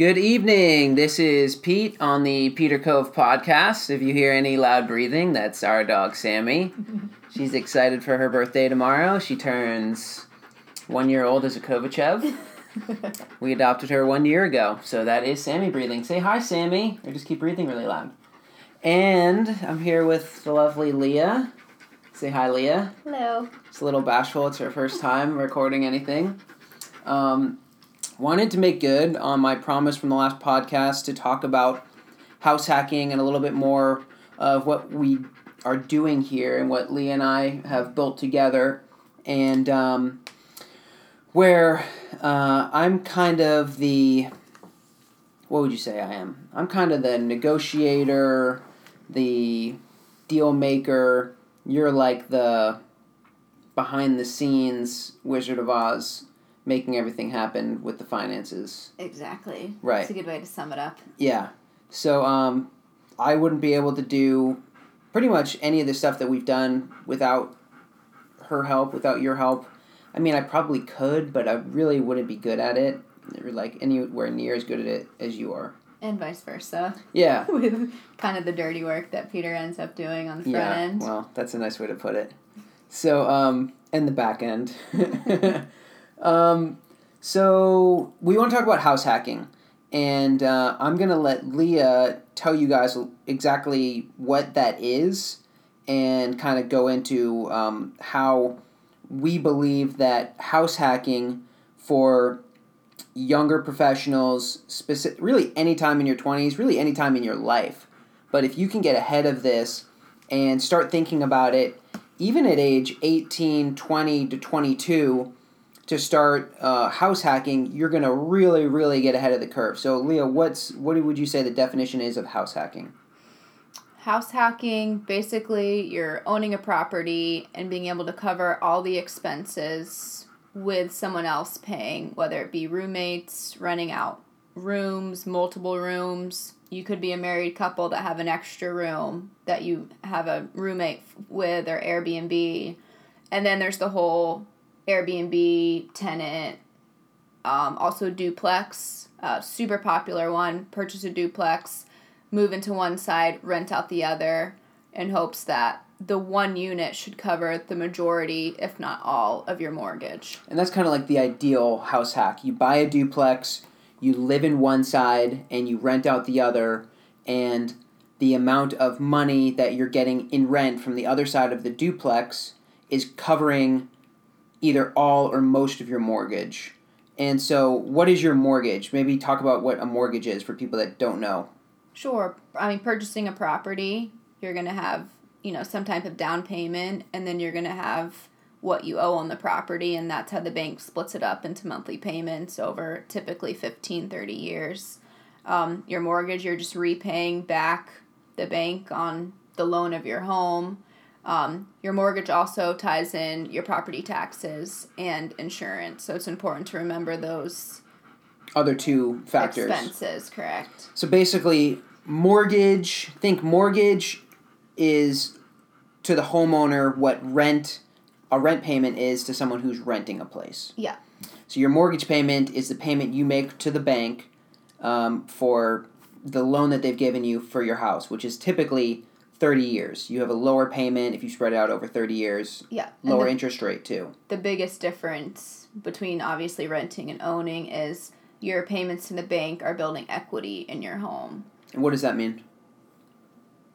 Good evening. This is Pete on the Peter Cove podcast. If you hear any loud breathing, that's our dog Sammy. She's excited for her birthday tomorrow. She turns one year old as a Kovachev. we adopted her one year ago, so that is Sammy breathing. Say hi, Sammy, or just keep breathing really loud. And I'm here with the lovely Leah. Say hi, Leah. Hello. It's a little bashful. It's her first time recording anything. Um, wanted to make good on my promise from the last podcast to talk about house hacking and a little bit more of what we are doing here and what Lee and I have built together. And um, where uh, I'm kind of the what would you say I am? I'm kind of the negotiator, the deal maker. You're like the behind the scenes Wizard of Oz making everything happen with the finances. Exactly. Right. It's a good way to sum it up. Yeah. So um, I wouldn't be able to do pretty much any of the stuff that we've done without her help, without your help. I mean, I probably could, but I really wouldn't be good at it, like anywhere near as good at it as you are. And vice versa. Yeah. With kind of the dirty work that Peter ends up doing on the front yeah. end. Well, that's a nice way to put it. So, um, and the back end. um, so we want to talk about house hacking, and uh, I'm gonna let Leah tell you guys exactly what that is, and kind of go into um, how we believe that house hacking for younger professionals, specific, really any time in your 20s, really any time in your life. But if you can get ahead of this and start thinking about it, even at age 18, 20 to 22, to start uh, house hacking, you're going to really, really get ahead of the curve. So, Leah, what's what would you say the definition is of house hacking? House hacking, basically, you're owning a property and being able to cover all the expenses with someone else paying, whether it be roommates, renting out rooms, multiple rooms. You could be a married couple that have an extra room that you have a roommate with or Airbnb. And then there's the whole Airbnb tenant, um, also duplex, uh, super popular one. Purchase a duplex, move into one side, rent out the other, in hopes that the one unit should cover the majority, if not all, of your mortgage. And that's kind of like the ideal house hack. You buy a duplex, you live in one side, and you rent out the other, and the amount of money that you're getting in rent from the other side of the duplex is covering either all or most of your mortgage. And so, what is your mortgage? Maybe talk about what a mortgage is for people that don't know. Sure. I mean, purchasing a property, you're going to have, you know, some type of down payment, and then you're going to have what you owe on the property, and that's how the bank splits it up into monthly payments over typically 15, 30 years. Um, your mortgage, you're just repaying back the bank on the loan of your home. Um, your mortgage also ties in your property taxes and insurance, so it's important to remember those Other two factors. expenses, correct? So basically, mortgage, think mortgage is to the homeowner what rent a rent payment is to someone who's renting a place. Yeah. So your mortgage payment is the payment you make to the bank um, for the loan that they've given you for your house, which is typically 30 years. You have a lower payment if you spread it out over 30 years. Yeah. Lower the- interest rate too. the biggest difference between obviously renting and owning is your payments to the bank are building equity in your home. And what does that mean?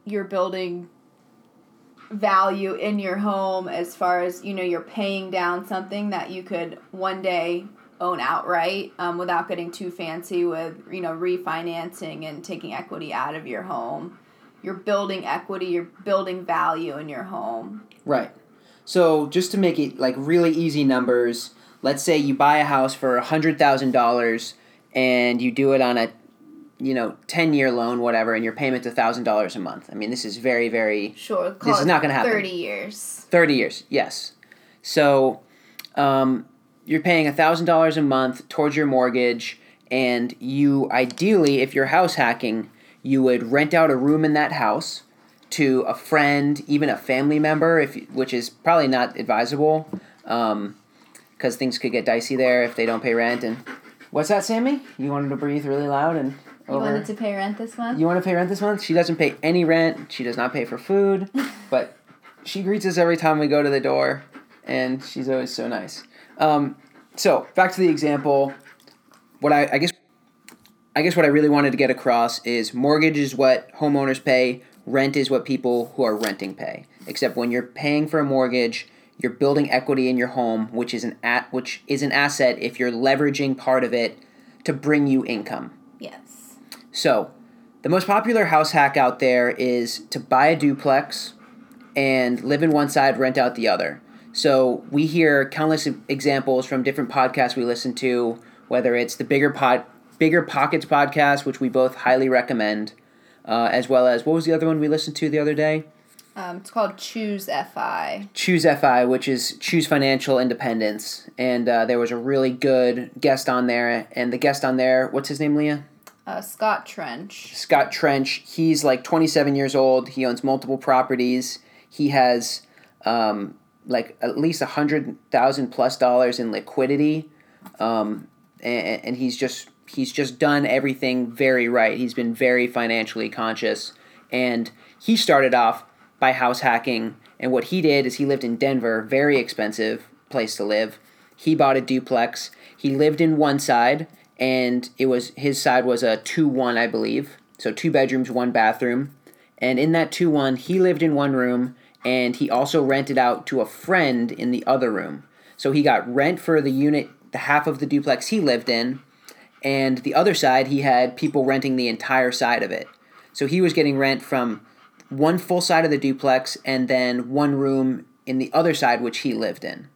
You're building value in your home as far as you know you're paying down something that you could one day own outright um, without getting too fancy with you know refinancing and taking equity out of your home you're building equity you're building value in your home Right. So just to make it like really easy numbers, let's say you buy a house for hundred thousand dollars and you do it on a you know, ten year loan, whatever, and your payment's thousand dollars a month. I mean this is very, very sure This is not gonna happen. 30 years thirty years, yes. So um, you're paying thousand dollars a month towards your mortgage and you ideally, if you're house hacking, you would rent out a room in that house to a friend, even a family member, if which is probably not advisable, because things could get dicey there if they don't pay rent and What's that, Sammy? You wanted to breathe really loud and You over. wanted to pay rent this month? You want to pay rent this month? She doesn't pay any rent. She does not pay for food, but she greets us every time we go to the door, and she's always so nice. Um, so back to the example. What I, I guess, I guess what I really wanted to get across is mortgage is what homeowners pay. Rent is what people who are renting pay. Except when you're paying for a mortgage, you're building equity in your home, which is an at which is an asset if you're leveraging part of it to bring you income. Yes. So, the most popular house hack out there is to buy a duplex and live in one side, rent out the other. So, we hear countless examples from different podcasts we listen to, whether it's the Bigger Pod, Bigger Pockets podcast, which we both highly recommend, uh, as well as what was the other one we listened to the other day? Um, it's called Choose FI. Choose FI, which is Choose Financial Independence, and uh, there was a really good guest on there, and the guest on there, what's his name, Leah? Uh, Scott Trench. Scott Trench. He's like 27 years old. He owns multiple properties. He has um, like at least a hundred thousand plus dollars in liquidity, um, and, and he's just he's just done everything very right. He's been very financially conscious, and he started off by house hacking. And what he did is he lived in Denver, very expensive place to live. He bought a duplex. He lived in one side, and it was his side was a two one, I believe. So two bedrooms, one bathroom. And in that two one, he lived in one room, and he also rented out to a friend in the other room. So he got rent for the unit, the half of the duplex he lived in, and the other side he had people renting the entire side of it. So he was getting rent from one full side of the duplex and then one room in the other side which he lived in.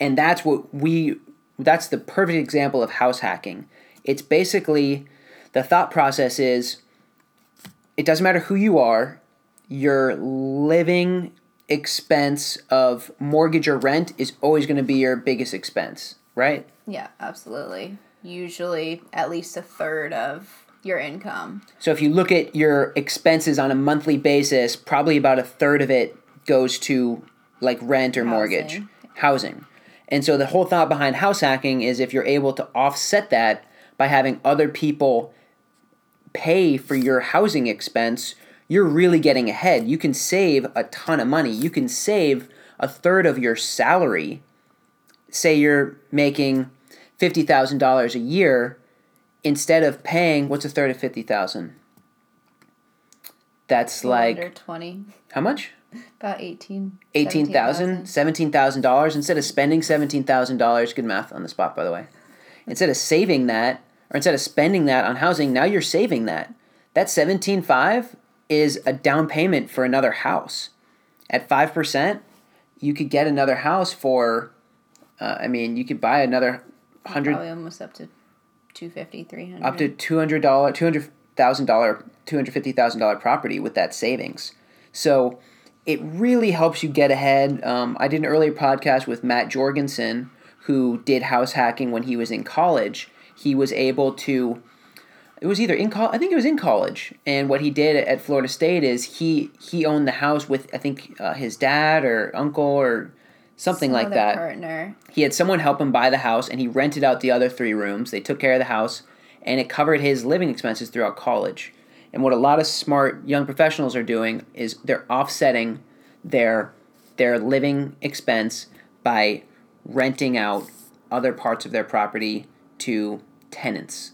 And that's what we that's the perfect example of house hacking. It's basically the thought process is it doesn't matter who you are, your living expense of mortgage or rent is always going to be your biggest expense, right? Yeah, absolutely. Usually at least a third of your income. So if you look at your expenses on a monthly basis, probably about a third of it goes to like rent or mortgage, Housing. housing. And so the whole thought behind house hacking is if you're able to offset that by having other people pay for your housing expense, you're really getting ahead. You can save a ton of money. You can save a third of your salary. Say you're making $50,000 a year instead of paying what's a third of 50,000? That's like under 20, how much? about 18. Eighteen thousand, 17,000. seventeen thousand dollars. Instead of spending seventeen thousand dollars, good math on the spot, by the way. Instead of saving that, or instead of spending that on housing, now you're saving that. That seventeen five is a down payment for another house. At five percent, you could get another house for. Uh, I mean, you could buy another hundred Probably almost up to 250, 300. up to two hundred dollar, two hundred thousand dollar, two hundred fifty thousand dollar property with that savings. So it really helps you get ahead. Um, I did an earlier podcast with Matt Jorgensen, who did house hacking when he was in college. He was able to. It was either in college. I think it was in college, and what he did at Florida State is he he owned the house with I think uh, his dad or uncle or something Some like that. Partner. he had someone help him buy the house and he rented out the other three rooms. They took care of the house and it covered his living expenses throughout college. And what a lot of smart young professionals are doing is they're offsetting their their living expense by renting out other parts of their property to tenants.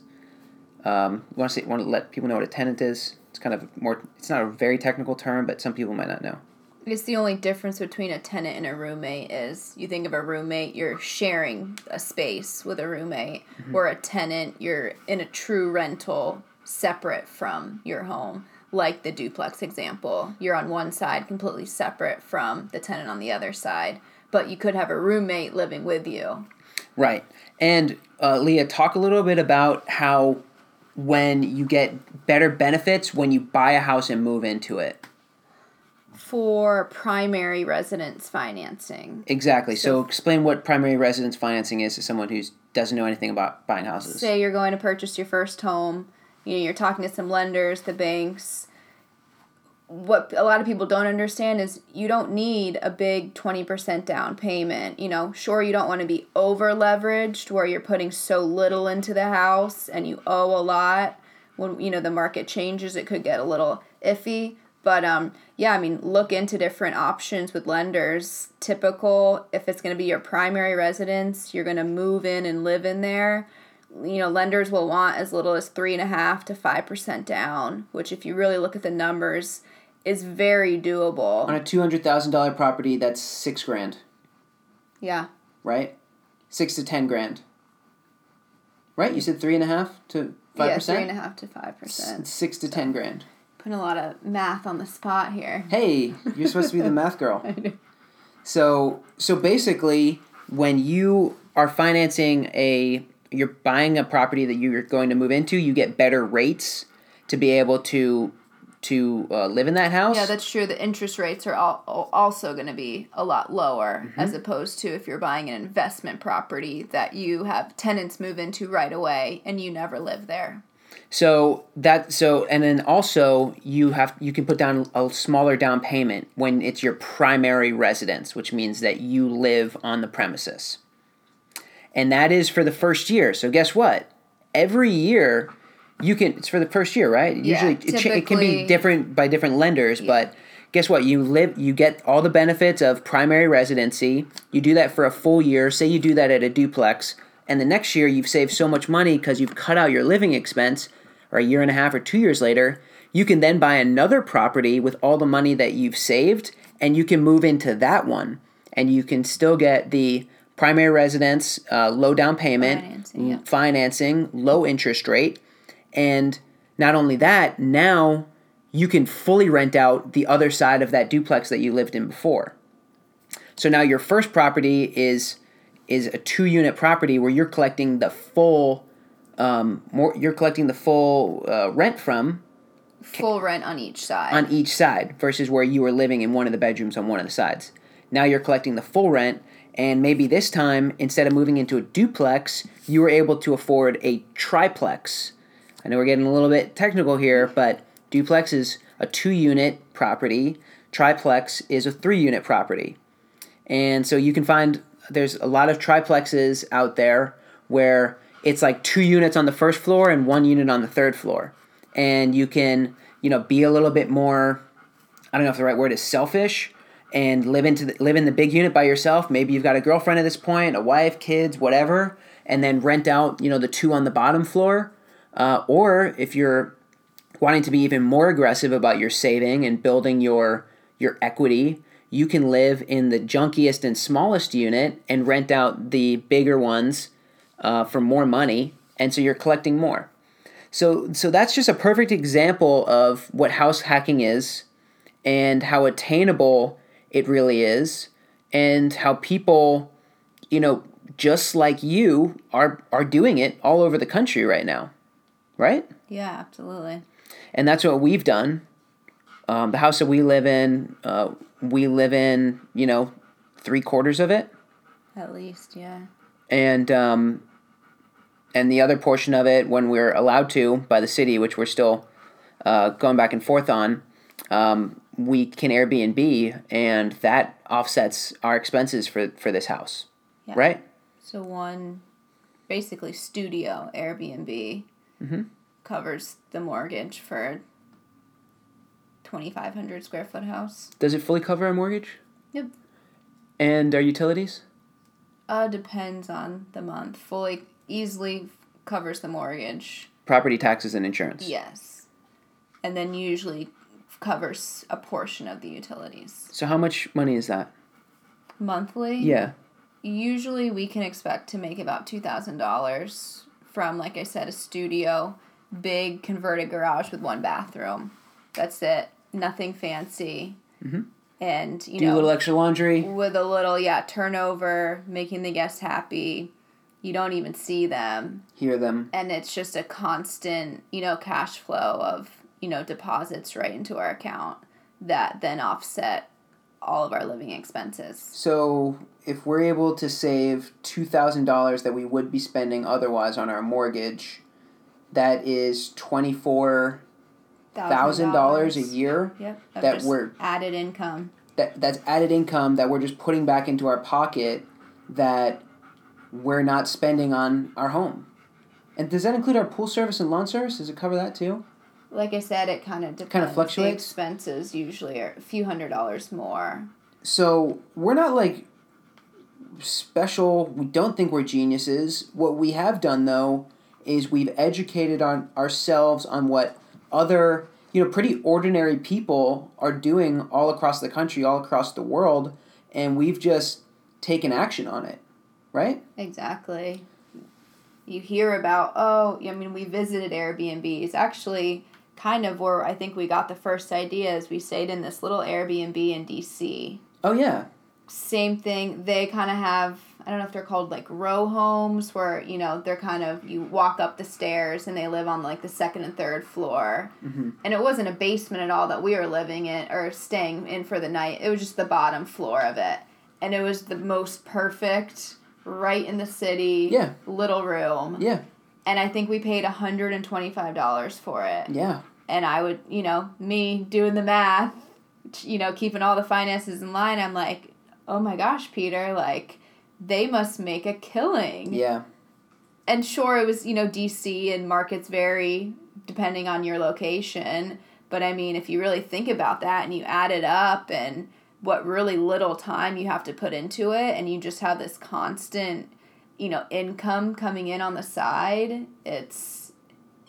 Um, you want to say, want to let people know what a tenant is? It's kind of more it's not a very technical term but some people might not know I guess the only difference between a tenant and a roommate is you think of a roommate, you're sharing a space with a roommate, Mm-hmm. or a tenant, you're in a true rental separate from your home. Like the duplex example, you're on one side completely separate from the tenant on the other side, but you could have a roommate living with you. Right. And uh, Leah, talk a little bit about how when you get better benefits when you buy a house and move into it. For primary residence financing, Exactly. So, explain what primary residence financing is to someone who doesn't know anything about buying houses. say you're going to purchase your first home you know you're talking to some lenders the banks what a lot of people don't understand is you don't need a big 20% down payment. You know, sure, you don't want to be over leveraged where you're putting so little into the house and you owe a lot. When, you know, the market changes, it could get a little iffy. But um, yeah, I mean, look into different options with lenders. Typical, if it's going to be your primary residence, you're going to move in and live in there. You know, lenders will want as little as three and a half to five percent down, which, if you really look at the numbers, is very doable. On a two hundred thousand dollar property, that's six grand. Yeah. Right, six to ten grand. Right, you said three and a half to five yeah, percent. three and a half to five percent. Six to ten grand. Putting a lot of math on the spot here. Hey, you're supposed to be the math girl. So so basically, when you are financing a, you're buying a property that you're going to move into, you get better rates to be able to to uh, live in that house. Yeah, that's true. The interest rates are all, also going to be a lot lower Mm-hmm. as opposed to if you're buying an investment property that you have tenants move into right away and you never live there. So that so and then also you have you can put down a smaller down payment when it's your primary residence, which means that you live on the premises. And that is for the first year. So guess what? Every year you can it's for the first year, right? Yeah, Usually it, it can be different by different lenders, but guess what? You live you get all the benefits of primary residency. You do that for a full year. Say you do that at a duplex and the next year you've saved so much money because you've cut out your living expense or a year and a half or 2 years later, you can then buy another property with all the money that you've saved and you can move into that one and you can still get the primary residence uh, low down payment Financing, yeah. financing low interest rate and not only that, now you can fully rent out the other side of that duplex that you lived in before. So now your first property is is a two unit property where you're collecting the full um, more you're collecting the full uh, rent from Full rent on each side. on each side versus where you were living in one of the bedrooms on one of the sides. Now you're collecting the full rent, and maybe this time, instead of moving into a duplex, you were able to afford a triplex. I know we're getting a little bit technical here, but duplex is a two unit property, triplex is a three unit property. And so you can find there's a lot of triplexes out there where it's like two units on the first floor and one unit on the third floor. And you can, you know, be a little bit more I don't know if the right word is selfish and live into the, live in the big unit by yourself. Maybe you've got a girlfriend at this point, a wife, kids, whatever, and then rent out, you know, the two on the bottom floor. Uh, or if you're wanting to be even more aggressive about your saving and building your your equity, you can live in the junkiest and smallest unit and rent out the bigger ones uh, for more money, and so you're collecting more. So so that's just a perfect example of what house hacking is, and how attainable it really is, and how people, you know, just like you are are doing it all over the country right now, right? yeah, absolutely. and that's what we've done. Um, the house that we live in, uh, we live in, you know, three quarters of it, At least, yeah. and um, and the other portion of it, when we're allowed to by the city, which we're still uh, going back and forth on, um, we can Airbnb, and that offsets our expenses for for this house, Yeah. right? So one basically studio Airbnb Mm-hmm. covers the mortgage for 2500 square foot house. Does it fully cover our mortgage Yep. and our utilities? Uh depends on the month. Fully easily covers the mortgage. Property taxes and insurance. Yes. And then usually covers a portion of the utilities. So how much money is that? Monthly? Yeah. Usually we can expect to make about $2,000 from like I said a studio, big converted garage with one bathroom. That's it. Nothing fancy. Mhm. And you Do know a little extra laundry. with a little yeah turnover making the guests happy you don't even see them Hear them. and it's just a constant you know cash flow of you know deposits right into our account that then offset all of our living expenses So if we're able to save two thousand dollars that we would be spending otherwise on our mortgage, that is twenty four thousand dollars a year Yep. of that we're- added income. that that's added income that we're just putting back into our pocket that we're not spending on our home. And does that include our pool service and lawn service? Does it cover that too? Like I said, it kind of depends. fluctuates? The expenses usually are a few hundred dollars more. So we're not like special. We don't think we're geniuses. What we have done though is we've educated on ourselves on what other you know pretty ordinary people are doing all across the country, all across the world, and we've just taken action on it, right? Exactly. You hear about, oh, I mean, we visited Airbnbs. Actually, kind of where I think we got the first idea is we stayed in this little Airbnb in DC. Oh yeah, Same thing. They kind of have, I don't know if they're called like row homes where, you know, they're kind of, you walk up the stairs and they live on like the second and third floor. Mhm. And it wasn't a basement at all that we were living in or staying in for the night. It was just the bottom floor of it. And it was the most perfect, right in the city, Yeah. little room. yeah, And I think we paid $125 for it yeah, and I would, you know, me doing the math, you know, keeping all the finances in line, I'm like, oh my gosh, Peter, like, they must make a killing. yeah, And sure, it was, you know, DC and markets vary depending on your location. But I mean, if you really think about that and you add it up and what really little time you have to put into it, and you just have this constant, you know, income coming in on the side, it's,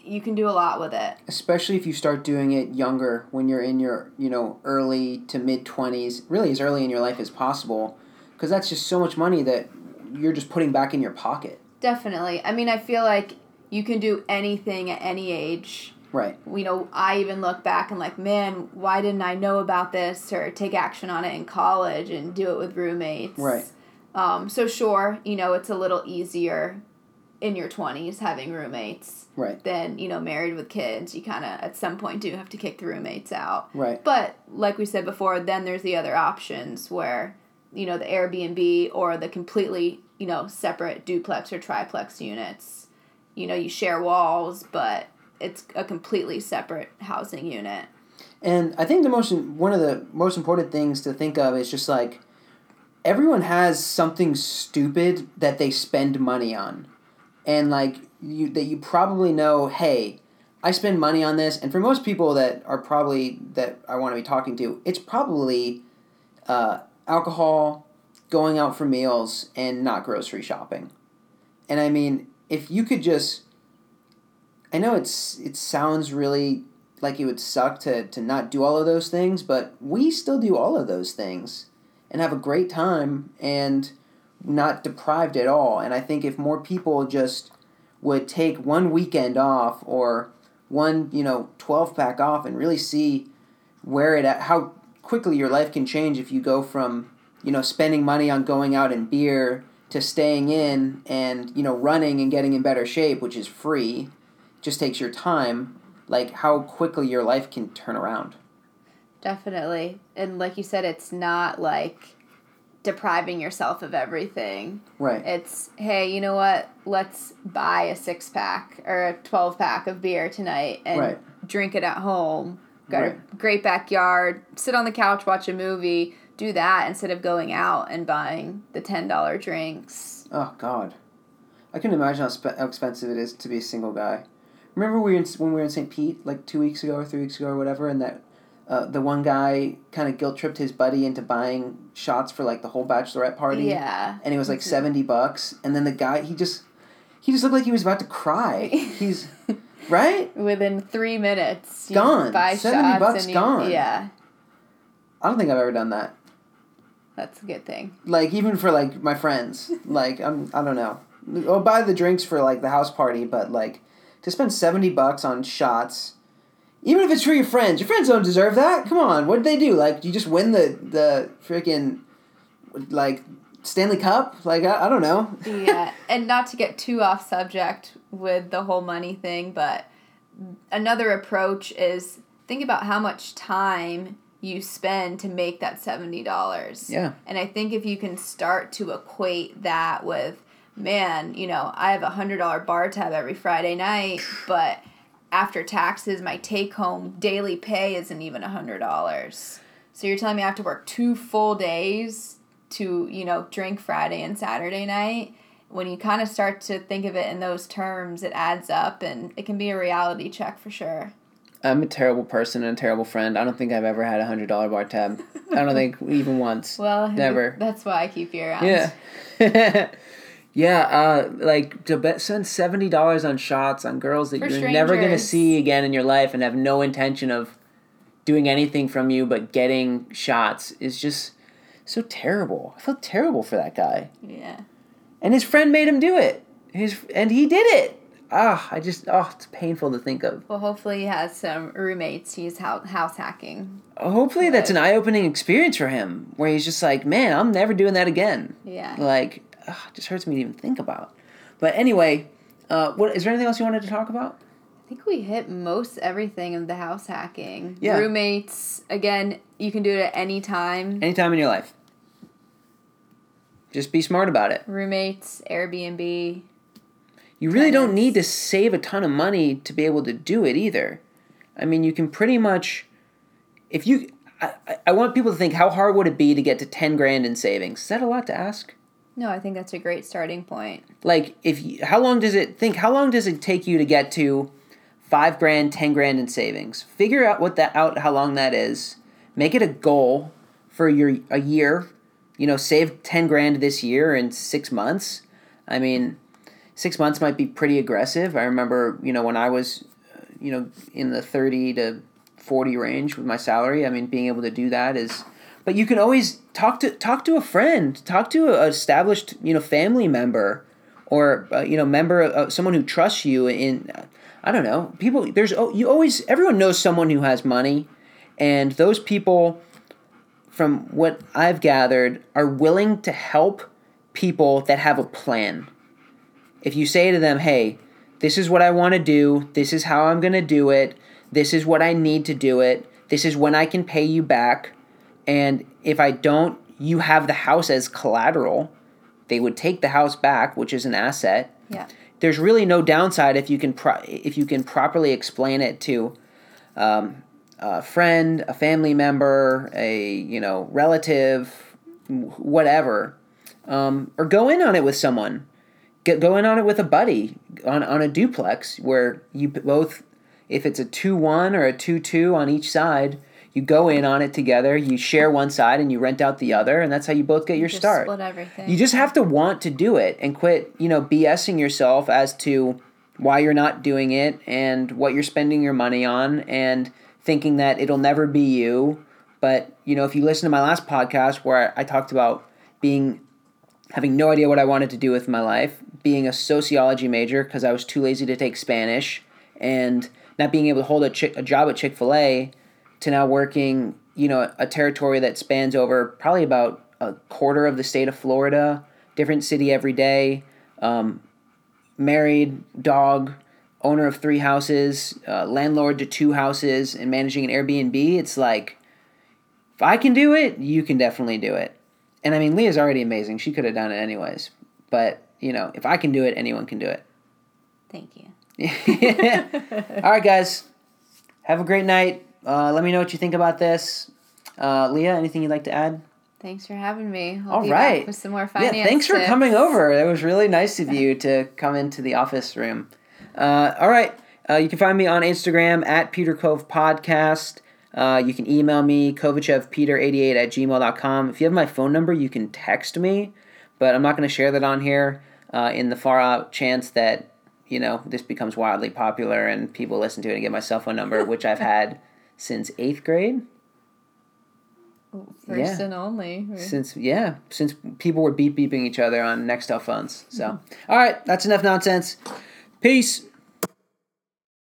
you can do a lot with it. especially if you start doing it younger when you're in your you know early to mid 20s really as early in your life as possible because that's just so much money that you're just putting back in your pocket Definitely. I mean, I feel like you can do anything at any age. Right You know, I even look back and like, man, why didn't I know about this or take action on it in college and do it with roommates? Right. Um, so sure, you know, it's a little easier in your twenties having roommates right than you know married with kids. You kind of at some point do have to kick the roommates out. right But like we said before, then there's the other options where, you know, the Airbnb or the completely, you know, separate duplex or triplex units. You know, you share walls, but it's a completely separate housing unit. and i think the most one of the most important things to think of is just like everyone has something stupid that they spend money on. And like you that you probably know hey i spend money on this. And for most people that are probably that i want to be talking to it's probably uh, alcohol going out for meals and not grocery shopping. And i mean if you could just i know it's it sounds really like it would suck to, to not do all of those things but we still do all of those things and have a great time and not deprived at all. And I think if more people just would take one weekend off or one, you know, 12 pack off and really see where it at, how quickly your life can change if you go from, you know, spending money on going out and beer to staying in and, you know, running and getting in better shape, which is free, just takes your time, like how quickly your life can turn around. Definitely. And like you said, it's not like depriving yourself of everything. Right. It's, hey, you know what? Let's buy a six pack or a 12 pack of beer tonight and Right. drink it at home. Got Right. a great backyard, sit on the couch, watch a movie, do that instead of going out and buying the $10 drinks. Oh God, I can imagine how, spe- how expensive it is to be a single guy. Remember we were in, when we were in St. Pete like two weeks ago or three weeks ago or whatever, and that uh, the one guy kind of guilt tripped his buddy into buying shots for like the whole bachelorette party, Yeah. and it was like seventy bucks, and then the guy he just he just looked like he was about to cry. He's right. Within three minutes, Gone. Buy 70 shots bucks and you, gone. Yeah, I don't think I've ever done that. that's a good thing. Like even for like my friends, like I'm I don't know. I'll buy the drinks for like the house party, but like to spend seventy bucks on shots, even if it's for your friends, your friends don't deserve that. Come on, what did they do? Like you just win the the freaking like Stanley Cup? Like I, I don't know. yeah, and not to get too off subject with the whole money thing, but another approach is think about how much time you spend to make that $70. Yeah. And I think if you can start to equate that with, man, you know, I have a $100 bar tab every Friday night, but after taxes, my take home daily pay isn't even a hundred dollars. So you're telling me I have to work two full days to, you know, drink Friday and Saturday night? When you kind of start to think of it in those terms, it adds up and it can be a reality check for sure. I'm a terrible person and a terrible friend. I don't think I've ever had a hundred dollar bar tab. I don't think even once. Well, Never. That's why I keep you around. Yeah. yeah, uh, like to bet spend seventy dollars on shots on girls that For you're never gonna see again in your life and have no intention of doing anything from you but getting shots is just so terrible. I felt terrible for that guy. Yeah. And his friend made him do it. His and he did it. Ah, I just oh, it's painful to think of. Well, hopefully he has some roommates he's house, house hacking. Hopefully that's an eye-opening experience for him where he's just like, "Man, I'm never doing that again." Yeah. Like, ugh, it just hurts me to even think about. But anyway, uh, what is there anything else you wanted to talk about? I think we hit most everything of the house hacking. Yeah. Roommates, again, you can do it at any time. Anytime in your life. Just be smart about it. Roommates, Airbnb. You really don't need to save a ton of money to be able to do it either. I mean, you can pretty much, if you, I, I- I want people to think how hard would it be to get to 10 grand in savings? Is that a lot to ask? No, I think that's a great starting point. Like, if you, how long does it, think, how long does it take you to get to five grand, 10 grand in savings? Figure out what that, out how long that is. Make it a goal for your, a year. You know, save 10 grand this year in six months. I mean, six months might be pretty aggressive. I remember, you know, when I was, you know, in the 30 to 40 range with my salary, I mean, being able to do that is, but you can always talk to, talk to a friend, talk to an established, you know, family member or, uh, you know, member of someone who trusts you in, uh, I don't know, people, there's, oh, you always, everyone knows someone who has money and those people, from what I've gathered, are willing to help people that have a plan. If you say to them, hey, this is what I want to do, this is how I'm going to do it, this is what I need to do it, this is when I can pay you back, and if I don't, you have the house as collateral, they would take the house back, which is an asset. Yeah. There's really no downside if you can pro- if you can properly explain it to um, a friend, a family member, a you know relative, whatever, um, or go in on it with someone get go in on it with a buddy on, on a duplex where you both if it's a 2-1 or a 2-2 on each side you go in on it together you share one side and you rent out the other and that's how you both get your Just start split everything. you just have to want to do it and quit you know bsing yourself as to why you're not doing it and what you're spending your money on and thinking that it'll never be you but you know if you listen to my last podcast where i, I talked about being having no idea what I wanted to do with my life, being a sociology major because I was too lazy to take Spanish, and not being able to hold a, chi- a job at Chick fil A, to now working, you know, a territory that spans over probably about a quarter of the state of Florida, different city every day, um, married, dog, owner of three houses, uh, landlord to two houses, and managing an Airbnb. It's like, if I can do it, you can definitely do it. And I mean, Leah's already amazing. She could have done it anyways. But, you know, if I can do it, anyone can do it. Thank you. All right, guys. Have a great night. Uh, let me know what you think about this. Uh, Leah, anything you'd like to add? Thanks for having me. I'll All be right. Back with some more finance. yeah, thanks for coming over. It was really nice of you to come into the office room. Uh, all right. Uh, you can find me on Instagram at Peter Cove Podcast. Uh, you can email me, kovachevpeter88 at gmail.com. If you have my phone number, you can text me, but I'm not going to share that on here uh, in the far out chance that, you know, this becomes wildly popular and people listen to it and get my cell phone number, which I've had since eighth grade. First Yeah. and only. Since yeah, since people were beep beeping each other on Nextel phones. So, mm-hmm. all right, that's enough nonsense. Peace.